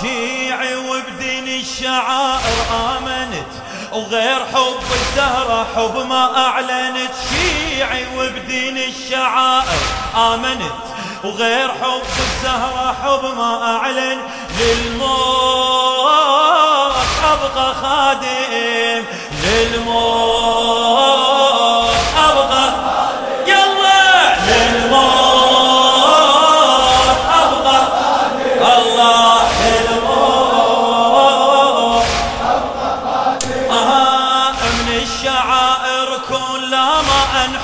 شيعي وبدين الشعائر آمنت وغير حب الزهرة حب ما أعلنت. شيعي وبدين الشعائر آمنت وغير حب الزهرة حب ما أعلن. للموت أبقى خادم للموت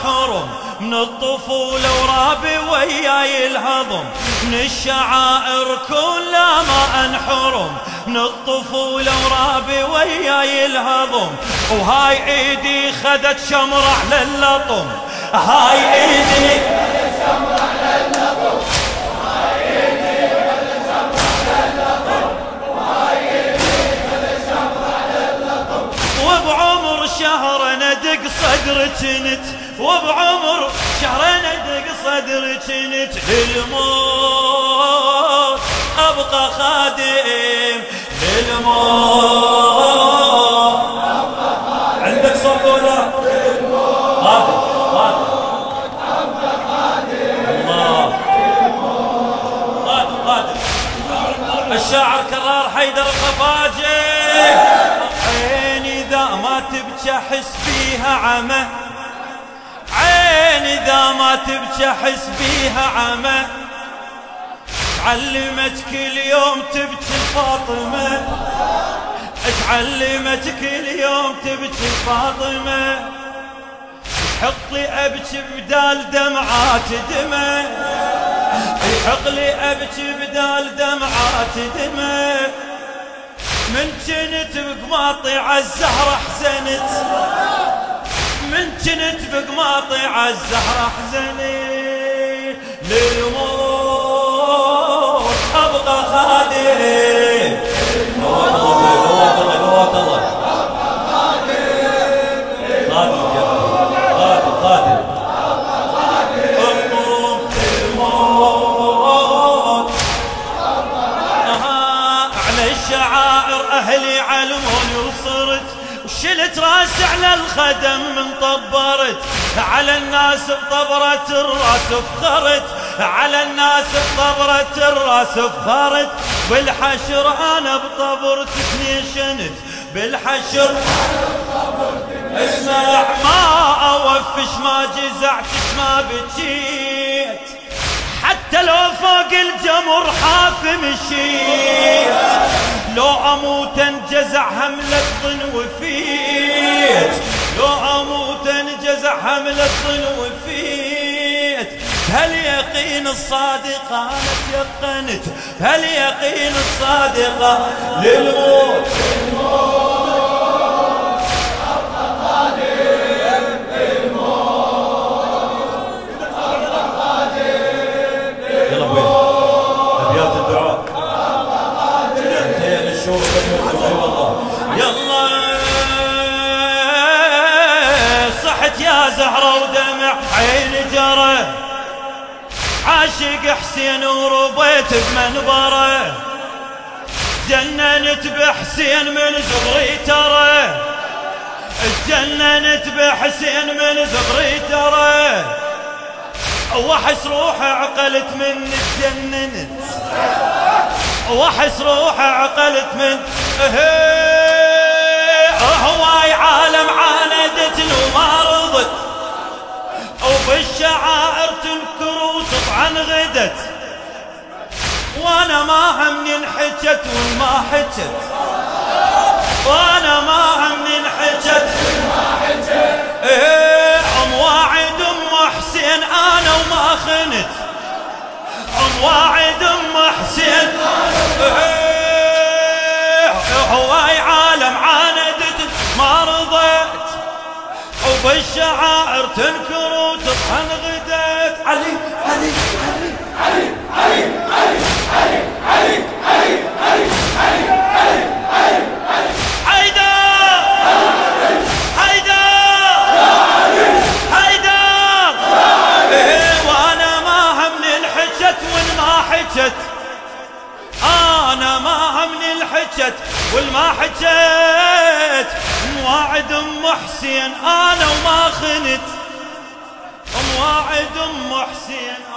انحرم من الطفولة ورابي وياي الهضم. من الشعائر كل ما انحرم من الطفولة ورابي وياي الهضم. وهاي ايدي خدت شمر على اللطم هاي ايدي وبعمر صدر جنت وبعمر شهر ندق صدر جنت للموت أبقى خادم للموت. عندك صوت ولا؟ الشاعر كرار حيدر الخفاجي. عيني إذا ما تبكي أحس بيها عمى. عيني اذا ما تبكي احس بيها عمى. تعلمت كل يوم تبكي فاطمة. تعلمت كل يوم تبكي فاطمة. تحط لي أبكي بدال دمعات دمه يحق لي أبكي بدال دمعات دمه من جنت بقماطع الزهرة حزنت. جنت بقماطع الزهرة حزنت للموت أبقى خادم وشلت راسي على الخدم من طبرت على الناس بطبرت الراس فخرت على الناس بطبرت الراس فخرت بالحشر أنا بطبرت تنيشنت بالحشر. اسمع ما أوفش ما جزعتش ما بجيت. حتى لو فوق الجمر حاف مشيت. لو أموت انجزع هملة ظن وفيت. لو أموت انجزع هملة ظن وفيت. هاليقين الصادقة أنا تيقنت هاليقين الصادقة للموت؟ عيني جرى عاشق حسين وربيت بمنبره جننت بحسين من صغري ترى اتجننت بحسين من صغري ترى وحس روحي عقلت من اتجننت وحس روحي عقلت من اهي وبالشعائر تنكر وتطعن غدت. وأنا ما هم انحجت وما حجت. وأنا ما هم انحجت إيه ام واعد أم حسين أنا وما خنت. ام واعد أم حسين إيه هواي عالم عاندت ما رضيت. وبالشعائر تنكر وتطحن غدت علي علي علي حيدر حيدر حيدر إيه وأنا ما هم انحجت وان ما حجت أنا ما هم حكت والما حكت مواعد ام حسين أنا وما خنت مواعد أم حسين